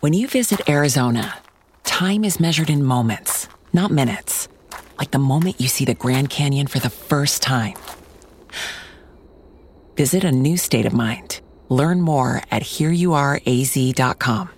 When you visit Arizona, time is measured in moments, not minutes. Like the moment you see the Grand Canyon for the first time. Visit a new state of mind. Learn more at hereyouareaz.com.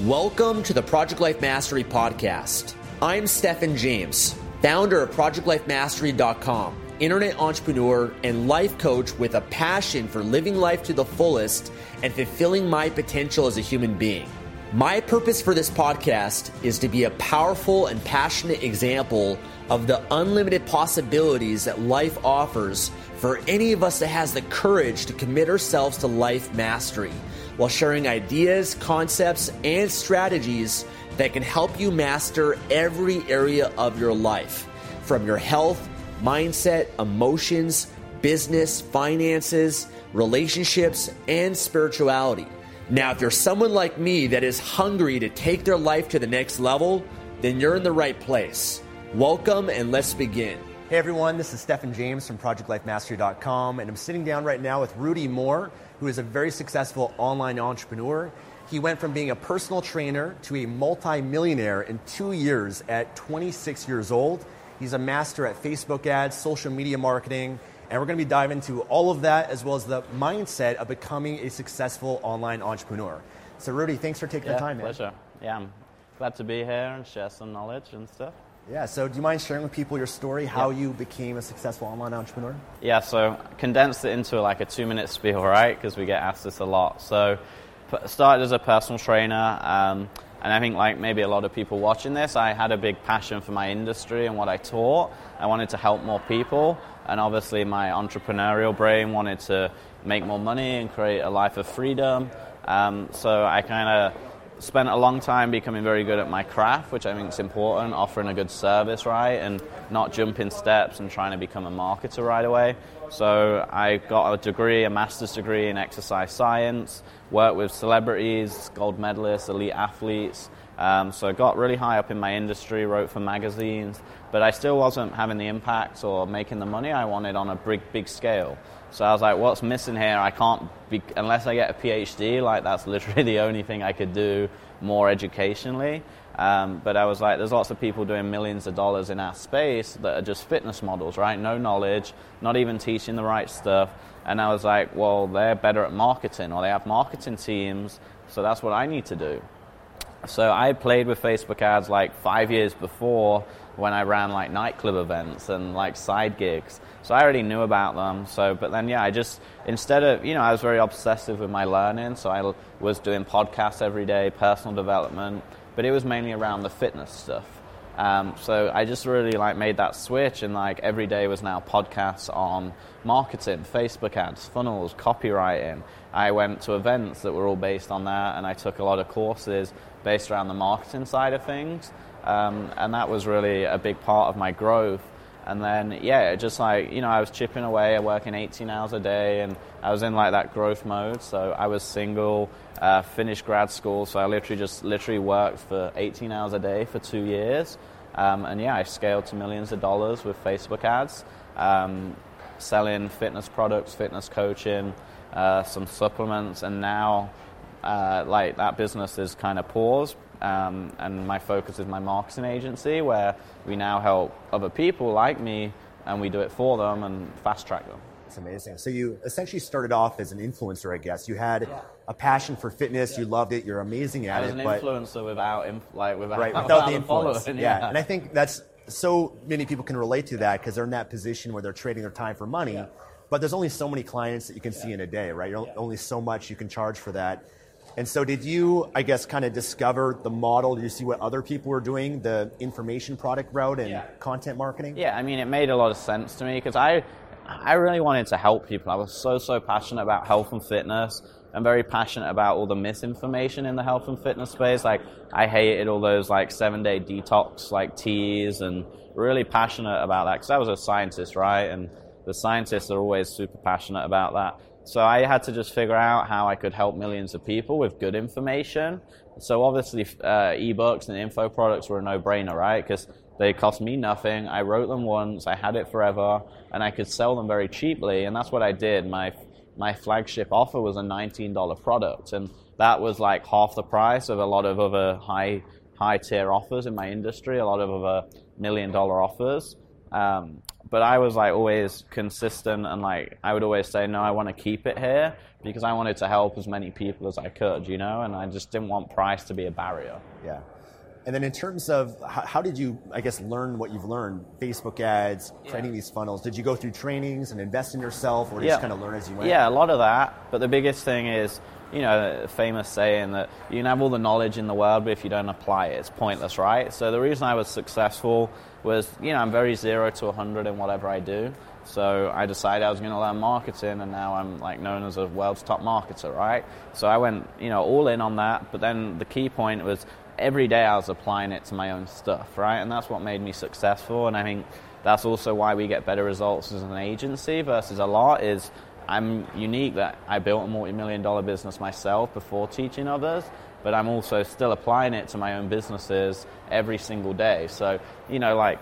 Welcome to the Project Life Mastery Podcast. I'm Stefan James, founder of ProjectLifeMastery.com, internet entrepreneur and life coach with a passion for living life to the fullest and fulfilling my potential as a human being. My purpose for this podcast is to be a powerful and passionate example of the unlimited possibilities that life offers for any of us that has the courage to commit ourselves to life mastery while sharing ideas, concepts, and strategies that can help you master every area of your life from your health, mindset, emotions, business, finances, relationships, and spirituality. Now, if you're someone like me that is hungry to take their life to the next level, then you're in the right place. Welcome and let's begin. Hey everyone, this is Stefan James from ProjectLifeMastery.com, and I'm sitting down right now with Rudy Mawer, who is a very successful online entrepreneur. He went from being a personal trainer to a multi-millionaire in two years at 26 years old. He's a master at Facebook ads, social media marketing, and we're going to be diving into all of that as well as the mindset of becoming a successful online entrepreneur. So, Rudy, thanks for taking yeah, the time, man. Pleasure. Yeah, I'm glad to be here and share some knowledge and stuff. Yeah, so do you mind sharing with people your story, how you became a successful online entrepreneur? Yeah, so condensed it into like a two minute spiel, right? Because we get asked this a lot. So, started as a personal trainer. Um, and I think, like maybe a lot of people watching this, I had a big passion for my industry and what I taught. I wanted to help more people and obviously my entrepreneurial brain wanted to make more money and create a life of freedom. Um, so I kind of spent a long time becoming very good at my craft, which I think is important, offering a good service, right, and not jumping steps and trying to become a marketer right away. So I got a degree, a master's degree in exercise science, worked with celebrities, gold medalists, elite athletes. Um, so I got really high up in my industry, wrote for magazines, but I still wasn't having the impact or making the money I wanted on a big, big scale. So I was like, what's missing here? I can't, be, unless I get a PhD, like that's literally the only thing I could do more educationally. Um, but I was like, there's lots of people doing millions of dollars in our space that are just fitness models, right? No knowledge, not even teaching the right stuff. And I was like, well, they're better at marketing or they have marketing teams, so that's what I need to do. So I played with Facebook ads like five years before when I ran like nightclub events and like side gigs. So I already knew about them. So, but then yeah, I just instead of you know I was very obsessive with my learning. So I was doing podcasts every day, personal development, but it was mainly around the fitness stuff. Um, so I just really like made that switch, and like every day was now podcasts on marketing, Facebook ads, funnels, copywriting. I went to events that were all based on that, and I took a lot of courses based around the marketing side of things. Um, and that was really a big part of my growth. And then, yeah, just like, you know, I was chipping away, working 18 hours a day, and I was in like that growth mode. So I was single, uh, finished grad school, so I literally just literally worked for 18 hours a day for two years. Um, and yeah, I scaled to millions of dollars with Facebook ads, um, selling fitness products, fitness coaching, uh, some supplements, and now uh, like that business is kind of paused um, and my focus is my marketing agency, where we now help other people like me, and we do it for them and fast track them. It's amazing. So you essentially started off as an influencer, I guess. You had yeah. a passion for fitness. Yeah. You loved it. You're amazing at it. I was it, an influencer without, inf- like, without, right, without, without the influence. Yeah. yeah. and I think that's so many people can relate to that because they're in that position where they're trading their time for money. But there's only so many clients that you can see in a day, right? You're only so much you can charge for that. And so, did you, I guess, kind of discover the model? Did you see what other people were doing, the information product route and yeah. content marketing? Yeah, I mean, it made a lot of sense to me because I, I really wanted to help people. I was so, so passionate about health and fitness. I'm very passionate about all the misinformation in the health and fitness space. Like, I hated all those like seven day detox like teas and really passionate about that because I was a scientist, right? And the scientists are always super passionate about that. So I had to just figure out how I could help millions of people with good information. So obviously, uh, ebooks and info products were a no-brainer, right? Because they cost me nothing. I wrote them once, I had it forever, and I could sell them very cheaply. And that's what I did. My my flagship offer was a $19 product, and that was like half the price of a lot of other high high tier offers in my industry, a lot of other million dollar offers. Um, but I was like always consistent and like I would always say no I want to keep it here because I wanted to help as many people as I could you know? And I just didn't want price to be a barrier. Yeah. And then in terms of how, how did you I guess learn what you've learned? Facebook ads creating yeah. these funnels. Did you go through trainings and invest in yourself or yeah. just kind of learn as you went? Yeah a lot of that. But the biggest thing is you know, famous saying that you can have all the knowledge in the world, but if you don't apply it, it's pointless, right? So the reason I was successful was, you know, I'm very zero to 100 in whatever I do. So I decided I was going to learn marketing, and now I'm like known as a world's top marketer, right? So I went, you know, all in on that. But then the key point was every day I was applying it to my own stuff, right? And that's what made me successful. And I think that's also why we get better results as an agency versus a lot is I'm unique that I built a multi-million dollar business myself before teaching others, but I'm also still applying it to my own businesses every single day. So, you know, like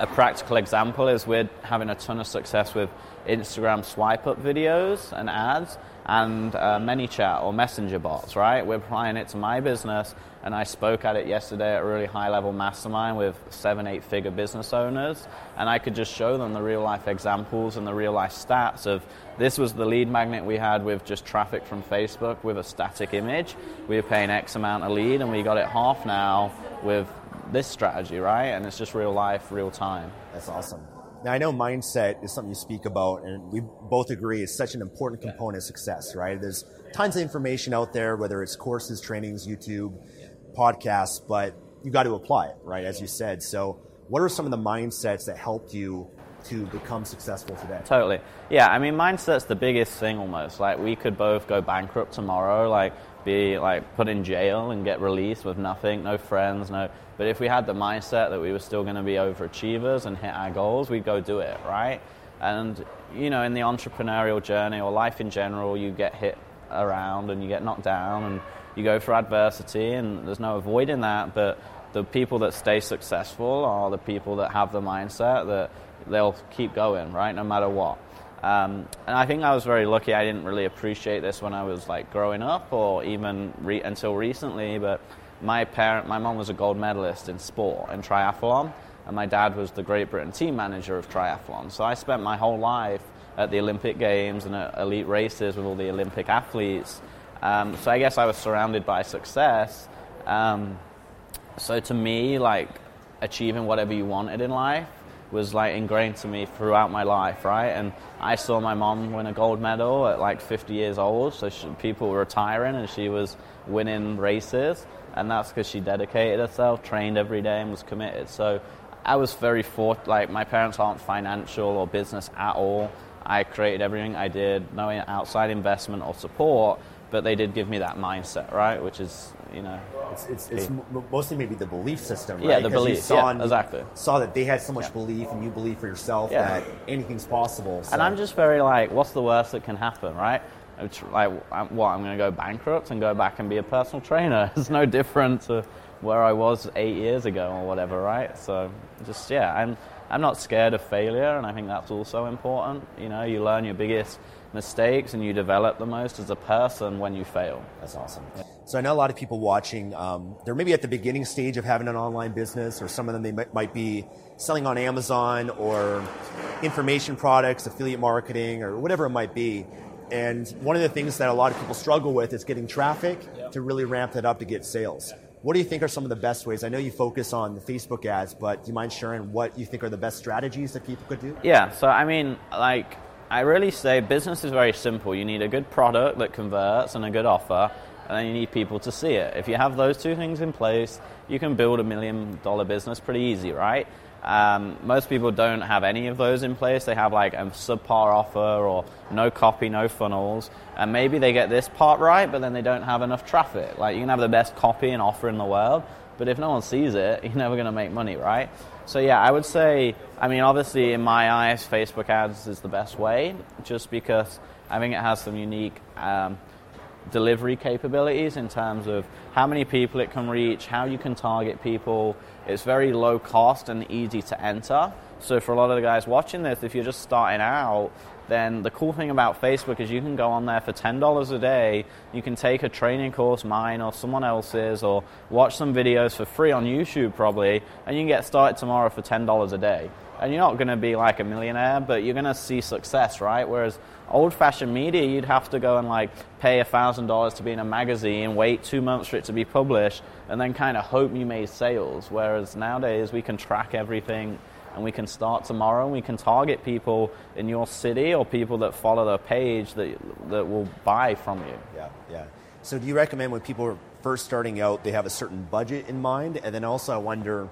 a practical example is we're having a ton of success with Instagram swipe up videos and ads and uh, ManyChat or Messenger bots, right? We're applying it to my business, and I spoke at it yesterday at a really high level mastermind with seven, eight figure business owners, and I could just show them the real life examples and the real life stats of this was the lead magnet we had with just traffic from Facebook with a static image. We were paying X amount a lead, and we got it half now with this strategy, right? And it's just real life, real time. That's awesome. Now, I know mindset is something you speak about, and we both agree is such an important component yeah. of success, right? There's tons of information out there, whether it's courses, trainings, YouTube, yeah. podcasts, but you got to apply it, right? As you said. So, what are some of the mindsets that helped you to become successful today? Totally. Yeah, I mean, mindset's the biggest thing almost. Like, we could both go bankrupt tomorrow, like, be like put in jail and get released with nothing, no friends, no but if we had the mindset that we were still going to be overachievers and hit our goals, we'd go do it, right? And, you know, in the entrepreneurial journey or life in general, you get hit around and you get knocked down and you go through adversity, and there's no avoiding that. But the people that stay successful are the people that have the mindset that they'll keep going, right, no matter what. Um, and I think I was very lucky. I didn't really appreciate this when I was like growing up, or even re- until recently. But my parent, my mom was a gold medalist in sport in triathlon, and my dad was the Great Britain team manager of triathlon. So I spent my whole life at the Olympic Games and at elite races with all the Olympic athletes. Um, so I guess I was surrounded by success. Um, so to me, like achieving whatever you wanted in life was like ingrained to me throughout my life, right? And I saw my mom win a gold medal at like 50 years old. So she, people were retiring, and she was winning races and that's because she dedicated herself, trained every day, and was committed. So I was very fort. Like my parents aren't financial or business at all. I created everything I did, no outside investment or support, but they did give me that mindset, right? Which is, you know, it's, it's, it's mostly maybe the belief system, right? Yeah, the belief. Saw yeah, exactly. Saw that they had so much yeah. belief, and you believe for yourself yeah. that anything's possible. So. And I'm just very like, what's the worst that can happen, right? It's like, what, I'm going to go bankrupt and go back and be a personal trainer. It's no different to where I was eight years ago or whatever, right? So just, yeah, I'm, I'm not scared of failure, and I think that's also important. You know, you learn your biggest mistakes and you develop the most as a person when you fail. That's awesome. So I know a lot of people watching, um, they're maybe at the beginning stage of having an online business, or some of them they might, might be selling on Amazon or information products, affiliate marketing, or whatever it might be. And one of the things that a lot of people struggle with is getting traffic yep. to really ramp that up to get sales. What do you think are some of the best ways? I know you focus on the Facebook ads, but do you mind sharing what you think are the best strategies that people could do? Yeah, so I mean, like, I really say business is very simple. You need a good product that converts and a good offer, and then you need people to see it. If you have those two things in place, you can build a million dollar business pretty easy, right? Um, most people don't have any of those in place. They have like a subpar offer or no copy, no funnels, and maybe they get this part right, but then they don't have enough traffic. Like you can have the best copy and offer in the world, but if no one sees it, you're never going to make money, right? So yeah, I would say, I mean, obviously in my eyes, Facebook ads is the best way, just because I think it has some unique um, delivery capabilities in terms of how many people it can reach, how you can target people. It's very low cost and easy to enter. So for a lot of the guys watching this, if you're just starting out, then the cool thing about Facebook is you can go on there for $10 a day. You can take a training course, mine or someone else's, or watch some videos for free on YouTube probably, and you can get started tomorrow for $10 a day. And you're not going to be like a millionaire, but you're going to see success, right? Whereas old fashioned media, you'd have to go and like pay $1,000 to be in a magazine, wait two months for it to be published, and then kind of hope you made sales. Whereas nowadays, we can track everything and we can start tomorrow and we can target people in your city or people that follow the page that, that will buy from you. Yeah, yeah. So do you recommend when people are first starting out, they have a certain budget in mind? And then also I wonder,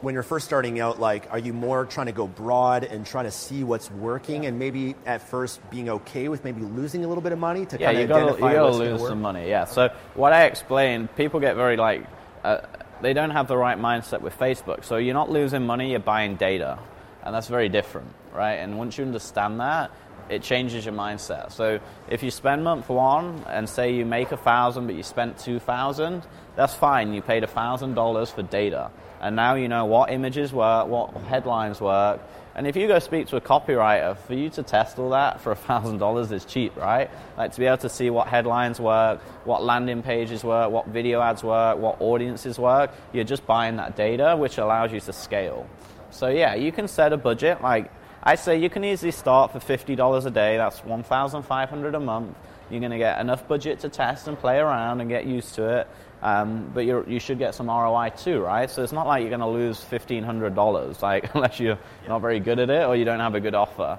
when you're first starting out, like, are you more trying to go broad and trying to see what's working, yeah. and maybe at first being okay with maybe losing a little bit of money to yeah, kind of identify you gotta lose some money. Yeah. So what I explain, people get very like, uh, they don't have the right mindset with Facebook. So you're not losing money, you're buying data, and that's very different, right? And once you understand that, it changes your mindset. So if you spend month one and say you make a thousand, but you spent two thousand, that's fine. You paid a thousand dollars for data and now you know what images work, what headlines work. And if you go speak to a copywriter, for you to test all that for a $1,000 is cheap, right? Like to be able to see what headlines work, what landing pages work, what video ads work, what audiences work, you're just buying that data, which allows you to scale. So yeah, you can set a budget. Like I say, you can easily start for $50 a day. That's 1,500 a month. You're going to get enough budget to test and play around and get used to it. Um, but you should get some ROI too, right? So it's not like you're going to lose fifteen hundred dollars, like unless you're not very good at it or you don't have a good offer.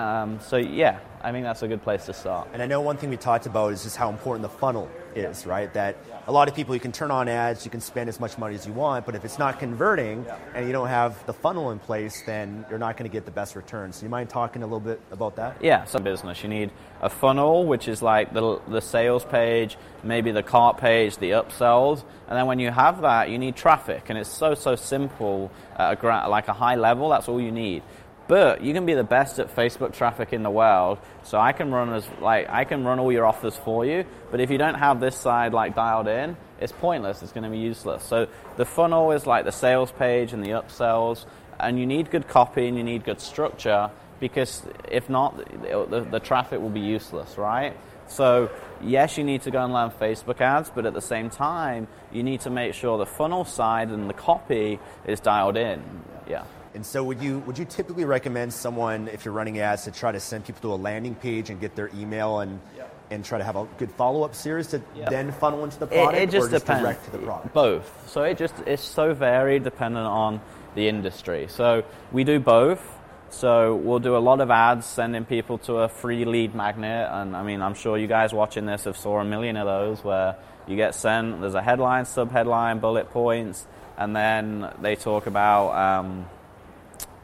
Um, so yeah, I think that's a good place to start. And I know one thing we talked about is just how important the funnel is, right? That a lot of people you can turn on ads, you can spend as much money as you want, but if it's not converting and you don't have the funnel in place, then you're not going to get the best returns. So you mind talking a little bit about that? Yeah, some business you need a funnel, which is like the the sales page, maybe the cart page, the upsells, and then when you have that, you need traffic, and it's so so simple at a like a high level. That's all you need. But you can be the best at Facebook traffic in the world. So I can run as like I can run all your offers for you. But if you don't have this side like dialed in, it's pointless. It's going to be useless. So the funnel is like the sales page and the upsells, and you need good copy and you need good structure because if not, the, the traffic will be useless, right? So yes, you need to go and learn Facebook ads, but at the same time, you need to make sure the funnel side and the copy is dialed in. Yeah. And so, would you would you typically recommend someone, if you're running ads, to try to send people to a landing page and get their email and yep. and try to have a good follow up series to yep. then funnel into the product, it, it just or just depends. direct to the product? Both. So it just it's so varied depending on the industry. So we do both. So we'll do a lot of ads sending people to a free lead magnet, and I mean I'm sure you guys watching this have saw a million of those where you get sent. There's a headline, sub headline, bullet points, and then they talk about. Um,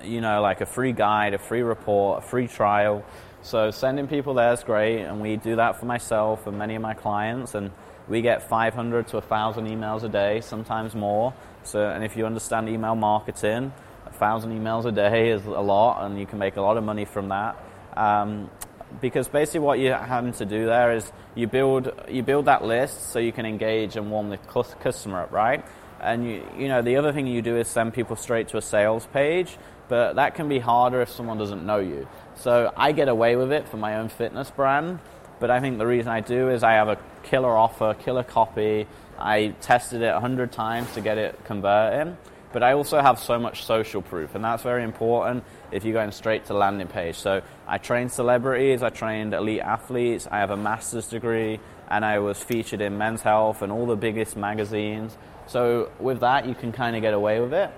you know, like a free guide, a free report, a free trial. So sending people there is great, and we do that for myself and many of my clients, and we get 500 to 1,000 emails a day, sometimes more. So, and if you understand email marketing, 1,000 emails a day is a lot, and you can make a lot of money from that. Um, because basically what you're having to do there is you build you build that list so you can engage and warm the customer up, right? And you you know the other thing you do is send people straight to a sales page but that can be harder if someone doesn't know you. So I get away with it for my own fitness brand, but I think the reason I do is I have a killer offer, killer copy. I tested it 100 times to get it converting, but I also have so much social proof, and that's very important if you're going straight to landing page. So I train celebrities, I trained elite athletes, I have a master's degree, and I was featured in Men's Health and all the biggest magazines. So with that, you can kind of get away with it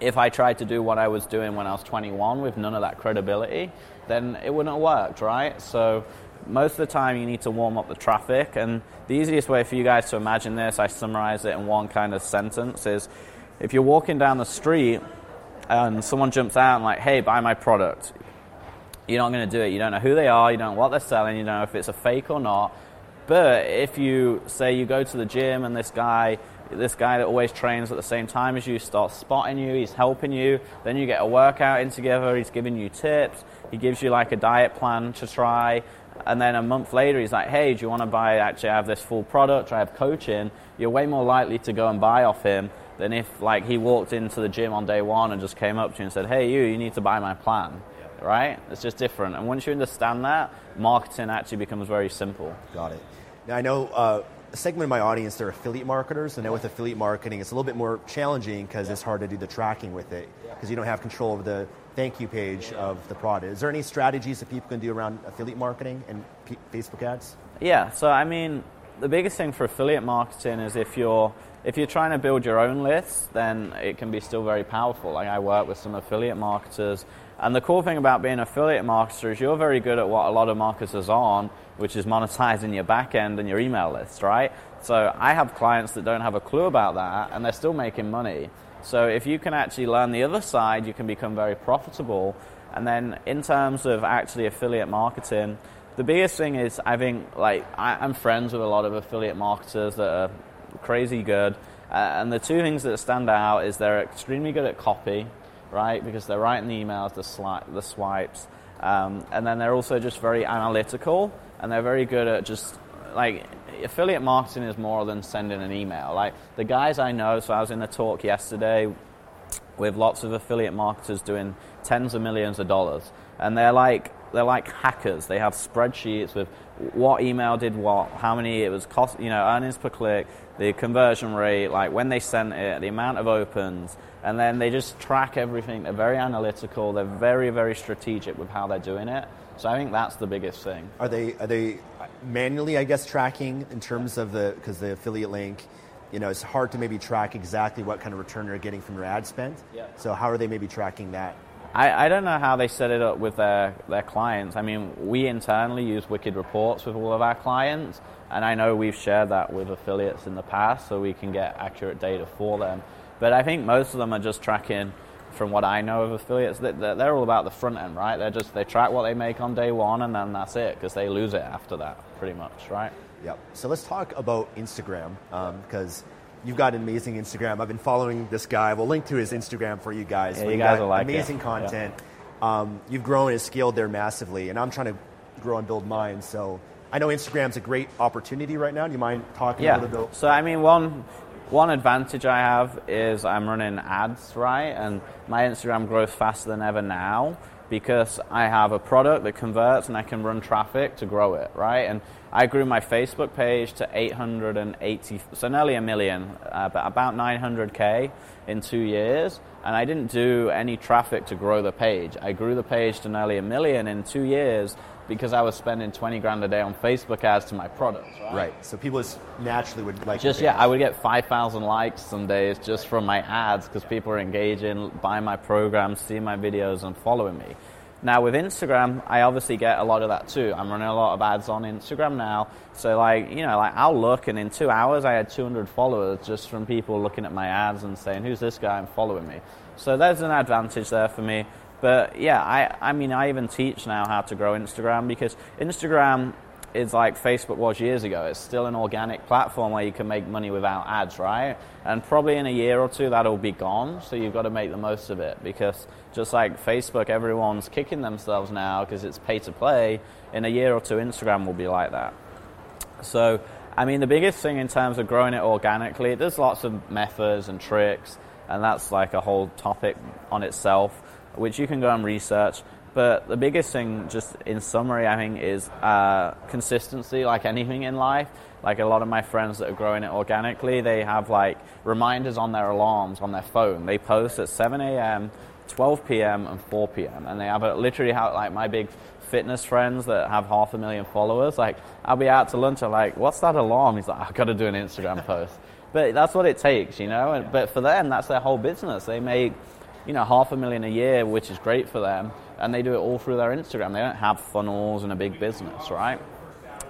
if I tried to do what I was doing when I was 21 with none of that credibility, then it wouldn't have worked, right? So most of the time you need to warm up the traffic and the easiest way for you guys to imagine this, I summarize it in one kind of sentence is if you're walking down the street and someone jumps out and like, hey, buy my product, you're not going to do it. You don't know who they are, you don't know what they're selling, you don't know if it's a fake or not. But if you say you go to the gym and this guy this guy that always trains at the same time as you starts spotting you, he's helping you, then you get a workout in together, he's giving you tips, he gives you like a diet plan to try, And then a month later, he's like, hey, do you want to buy? Actually, I have this full product, I have coaching. You're way more likely to go and buy off him than if, like, he walked into the gym on day one and just came up to you and said, hey, you, you need to buy my plan. Right? It's just different. And once you understand that, marketing actually becomes very simple. Got it. Now, I know uh, segment of my audience, they're affiliate marketers. And now with affiliate marketing, it's a little bit more challenging because it's hard to do the tracking with it because you don't have control of the thank you page of the product. Is there any strategies that people can do around affiliate marketing and P- Facebook ads? Yeah, so I mean, the biggest thing for affiliate marketing is if you're if you're trying to build your own list, then it can be still very powerful. Like I work with some affiliate marketers, and the cool thing about being an affiliate marketer is you're very good at what a lot of marketers aren't, which is monetizing your back end and your email list, right? So I have clients that don't have a clue about that, and they're still making money. So if you can actually learn the other side, you can become very profitable. And then in terms of actually affiliate marketing, the biggest thing is I think like I, am friends with a lot of affiliate marketers that are crazy good. Uh, and the two things that stand out is they're extremely good at copy, right? Because they're writing the emails, the, sli- the swipes, um, and then they're also just very analytical, and they're very good at just like affiliate marketing is more than sending an email. Like the guys I know, so I was in a talk yesterday with lots of affiliate marketers doing tens of millions of dollars, and they're like they're like hackers. They have spreadsheets with what email did what, how many it was cost, you know, earnings per click, the conversion rate, like when they sent it, the amount of opens, and then they just track everything. They're very analytical. They're very very strategic with how they're doing it. So I think that's the biggest thing. Are they are they manually, I guess, tracking in terms of the because the affiliate link, you know, it's hard to maybe track exactly what kind of return you're getting from your ad spend. Yeah. So how are they maybe tracking that? I, I don't know how they set it up with their, their clients. I mean, we internally use Wicked Reports with all of our clients, and I know we've shared that with affiliates in the past so we can get accurate data for them. But I think most of them are just tracking from what I know of affiliates, that they're all about the front end, right? They're just they track what they make on day one, and then that's it because they lose it after that, pretty much, right? Yep. So let's talk about Instagram because um, you've got an amazing Instagram. I've been following this guy. We'll link to his Instagram for you guys. Yeah, you guys will like amazing it. content. Yeah. Um, you've grown and scaled there massively, and I'm trying to grow and build mine. So I know Instagram's a great opportunity right now. Do you mind talking yeah. a little bit? So I mean, one one advantage I have is I'm running ads, right? And my Instagram grows faster than ever now because I have a product that converts and I can run traffic to grow it, right? And I grew my Facebook page to 880, so nearly a million, uh, but about 900k in two years. And I didn't do any traffic to grow the page. I grew the page to nearly a million in two years because I was spending 20 grand a day on Facebook ads to my products, right? Right. So people just naturally would like Just, yeah, I would get 5,000 likes some days just from my ads because people are engaging, buying my programs, seeing my videos, and following me. Now with Instagram, I obviously get a lot of that too. I'm running a lot of ads on Instagram now. So like, you know, like I'll look and in two hours I had 200 followers just from people looking at my ads and saying, who's this guy and following me. So there's an advantage there for me. But yeah, I, I mean, I even teach now how to grow Instagram because Instagram is like Facebook was years ago. It's still an organic platform where you can make money without ads, right? And probably in a year or two that'll be gone. So you've got to make the most of it because just like Facebook, everyone's kicking themselves now because it's pay to play. In a year or two, Instagram will be like that. So, I mean, the biggest thing in terms of growing it organically, there's lots of methods and tricks, and that's like a whole topic on itself which you can go and research. But the biggest thing, just in summary, I think, is uh, consistency, like anything in life. Like a lot of my friends that are growing it organically, they have like reminders on their alarms on their phone. They post at 7 a.m., 12 p.m., and 4 p.m. And they have a, literally have like my big fitness friends that have half a million followers. Like I'll be out to lunch, I'm like, "What's that alarm?" He's like, "I've got to do an Instagram post." But that's what it takes, you know. And, but for them, that's their whole business. They make you know, half a million a year, which is great for them, and they do it all through their Instagram. They don't have funnels and a big business, right?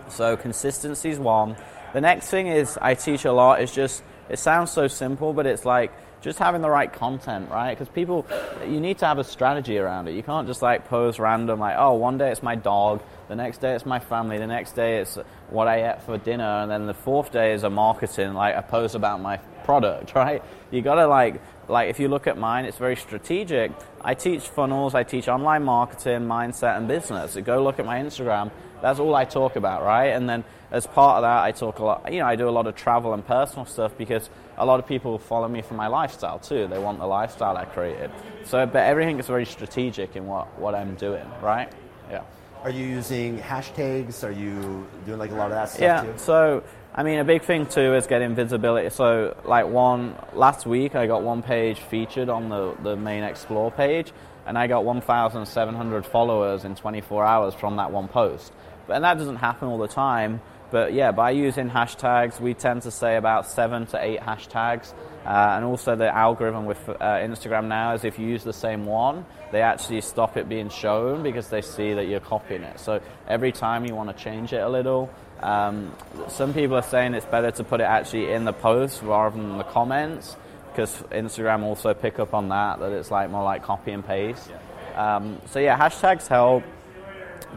So consistency is one. The next thing is I teach a lot is just it sounds so simple, but it's like just having the right content, right? Because people, you need to have a strategy around it. You can't just like post random, like, oh, one day it's my dog, The next day it's my family. The next day it's what I ate for dinner, and then the fourth day is a marketing, like a post about my product, right? You gotta like, like if you look at mine, it's very strategic. I teach funnels, I teach online marketing, mindset, and business. So go look at my Instagram. That's all I talk about, right? And then as part of that, I talk a lot. You know, I do a lot of travel and personal stuff because a lot of people follow me for my lifestyle too. They want the lifestyle I created. So, but everything is very strategic in what what I'm doing, right? Yeah. Are you using hashtags? Are you doing like a lot of that stuff yeah, too? so I mean, a big thing too is getting visibility. So, like one last week, I got one page featured on the the main Explore page, and I got 1,700 followers in 24 hours from that one post. But, and that doesn't happen all the time. But yeah, by using hashtags, we tend to say about seven to eight hashtags. Uh, and also, the algorithm with uh, Instagram now is if you use the same one, they actually stop it being shown because they see that you're copying it. So every time you want to change it a little, um, some people are saying it's better to put it actually in the post rather than the comments because Instagram also pick up on that that it's like more like copy and paste. Um, so yeah, hashtags help,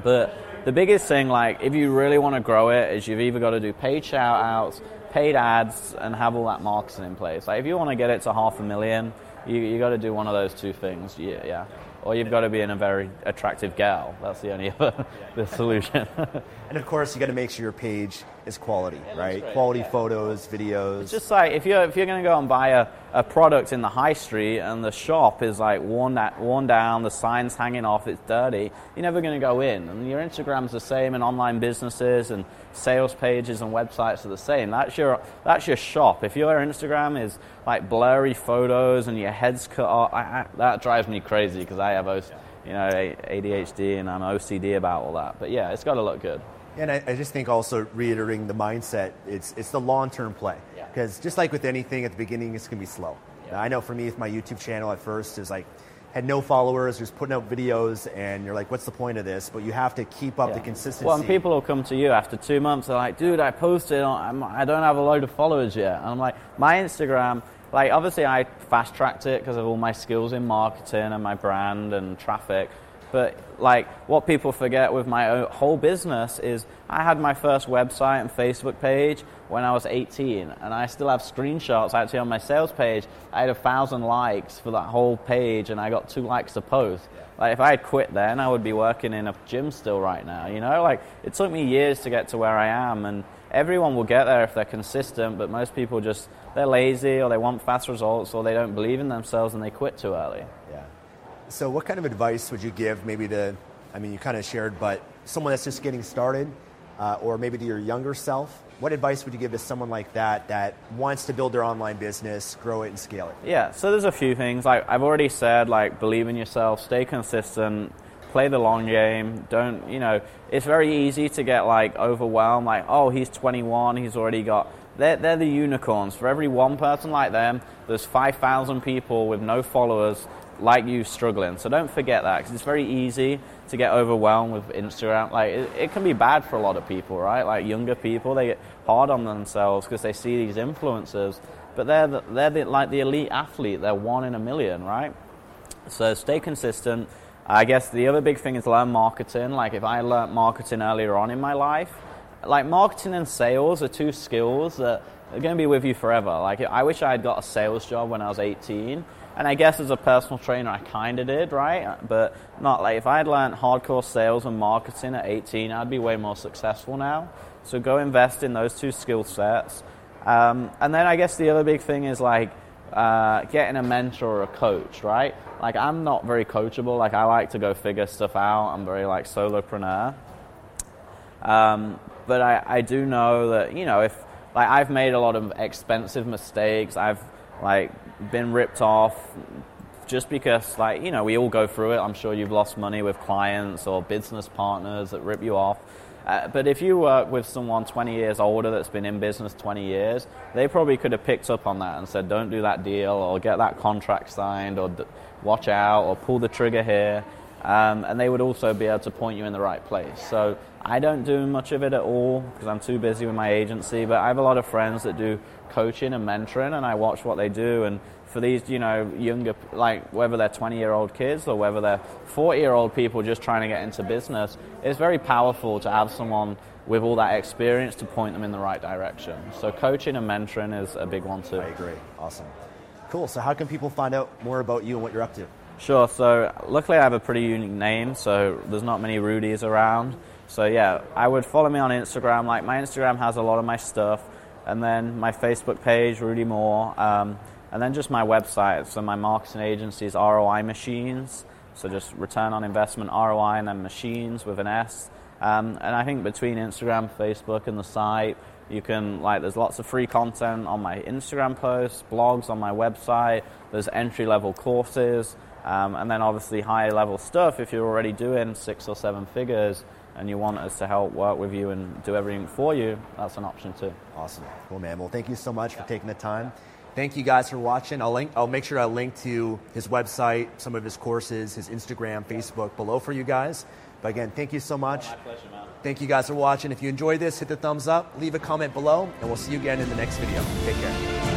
but the biggest thing, like if you really want to grow it, is you've either got to do paid shout outs, paid ads, and have all that marketing in place. Like if you want to get it to half a million, you you got to do one of those two things. Yeah, yeah. Or you've got to be in a very attractive gal. That's the only other the solution. And of course, you got to make sure your page is quality, right? Quality photos, videos. It's just like if you're if you're going to go and buy a, a product in the high street and the shop is like worn that worn down, the signs hanging off, it's dirty. You're never going to go in. And your Instagram's the same, and online businesses and sales pages and websites are the same. That's your that's your shop. If your Instagram is like blurry photos and your head's cut off, I, I, that drives me crazy because I have you know ADHD and I'm OCD about all that. But yeah, it's got to look good. And I, I, just think also reiterating the mindset, it's, it's the long term play. Because yeah. just like with anything, at the beginning, it's going to be slow. Yeah. I know for me, with my YouTube channel at first, is like, had no followers, just putting out videos, and you're like, what's the point of this? But you have to keep up yeah. the consistency. Well, and people will come to you after two months, they're like, dude, I posted, I don't have a load of followers yet. And I'm like, my Instagram, like, obviously, I fast tracked it because of all my skills in marketing and my brand and traffic. But like what people forget with my uh, whole business is I had my first website and Facebook page when I was 18, and I still have screenshots actually on my sales page. I had a thousand likes for that whole page, and I got two likes a post. Like if I had quit then, I would be working in a gym still right now. You know, like it took me years to get to where I am, and everyone will get there if they're consistent. But most people just they're lazy, or they want fast results, or they don't believe in themselves, and they quit too early. So, what kind of advice would you give maybe to, I mean, you kind of shared, but someone that's just getting started, uh, or maybe to your younger self? What advice would you give to someone like that that wants to build their online business, grow it, and scale it? Yeah, so there's a few things. Like I've already said, like believe in yourself, stay consistent, play the long game. Don't, you know, it's very easy to get like overwhelmed, like, oh, he's 21, he's already got. They're, they're the unicorns. For every one person like them, there's 5,000 people with no followers like you struggling. So don't forget that because it's very easy to get overwhelmed with Instagram. Like it, it, can be bad for a lot of people, right? Like younger people, they get hard on themselves because they see these influencers, but they're the, they're the, like the elite athlete. They're one in a million, right? So stay consistent. I guess the other big thing is learn marketing. Like if I learned marketing earlier on in my life, like marketing and sales are two skills that are going to be with you forever. Like I wish I had got a sales job when I was 18 and I guess as a personal trainer, I kind of did, right? But not like if I had learned hardcore sales and marketing at 18, I'd be way more successful now. So go invest in those two skill sets. Um, and then I guess the other big thing is like uh, getting a mentor or a coach, right? Like I'm not very coachable. Like I like to go figure stuff out. I'm very like solopreneur. Um, but I, I do know that you know if like I've made a lot of expensive mistakes. I've like been ripped off just because like you know we all go through it. I'm sure you've lost money with clients or business partners that rip you off. Uh, but if you work with someone 20 years older that's been in business 20 years they probably could have picked up on that and said don't do that deal or get that contract signed or d- watch out or pull the trigger here. Um, and they would also be able to point you in the right place. So I don't do much of it at all because I'm too busy with my agency, but I have a lot of friends that do coaching and mentoring, and I watch what they do. And for these, you know, younger, like whether they're 20 year old kids or whether they're 40 year old people just trying to get into business, it's very powerful to have someone with all that experience to point them in the right direction. So, coaching and mentoring is a big one too. I agree. Awesome. Cool. So, how can people find out more about you and what you're up to? Sure. So, luckily, I have a pretty unique name, so there's not many Rudies around. So, yeah, I would follow me on Instagram. Like, my Instagram has a lot of my stuff, and then my Facebook page, Rudy Mawer. Um, and then just my website. So my marketing agency is ROI Machines. So just return on investment ROI and then machines with an S. Um, and I think between Instagram, Facebook, and the site, you can like there's lots of free content on my Instagram posts, blogs on my website. There's entry level courses, um, and then obviously higher level stuff. If you're already doing six or seven figures and you want us to help work with you and do everything for you, that's an option too. Awesome, cool man. Well, thank you so much for taking the time. Thank you guys for watching. I'll link. I'll make sure I link to his website, some of his courses, his Instagram, Facebook below for you guys. But again, thank you so much. My pleasure, man. Thank you guys for watching. If you enjoyed this, hit the thumbs up, leave a comment below, and we'll see you again in the next video. Take care.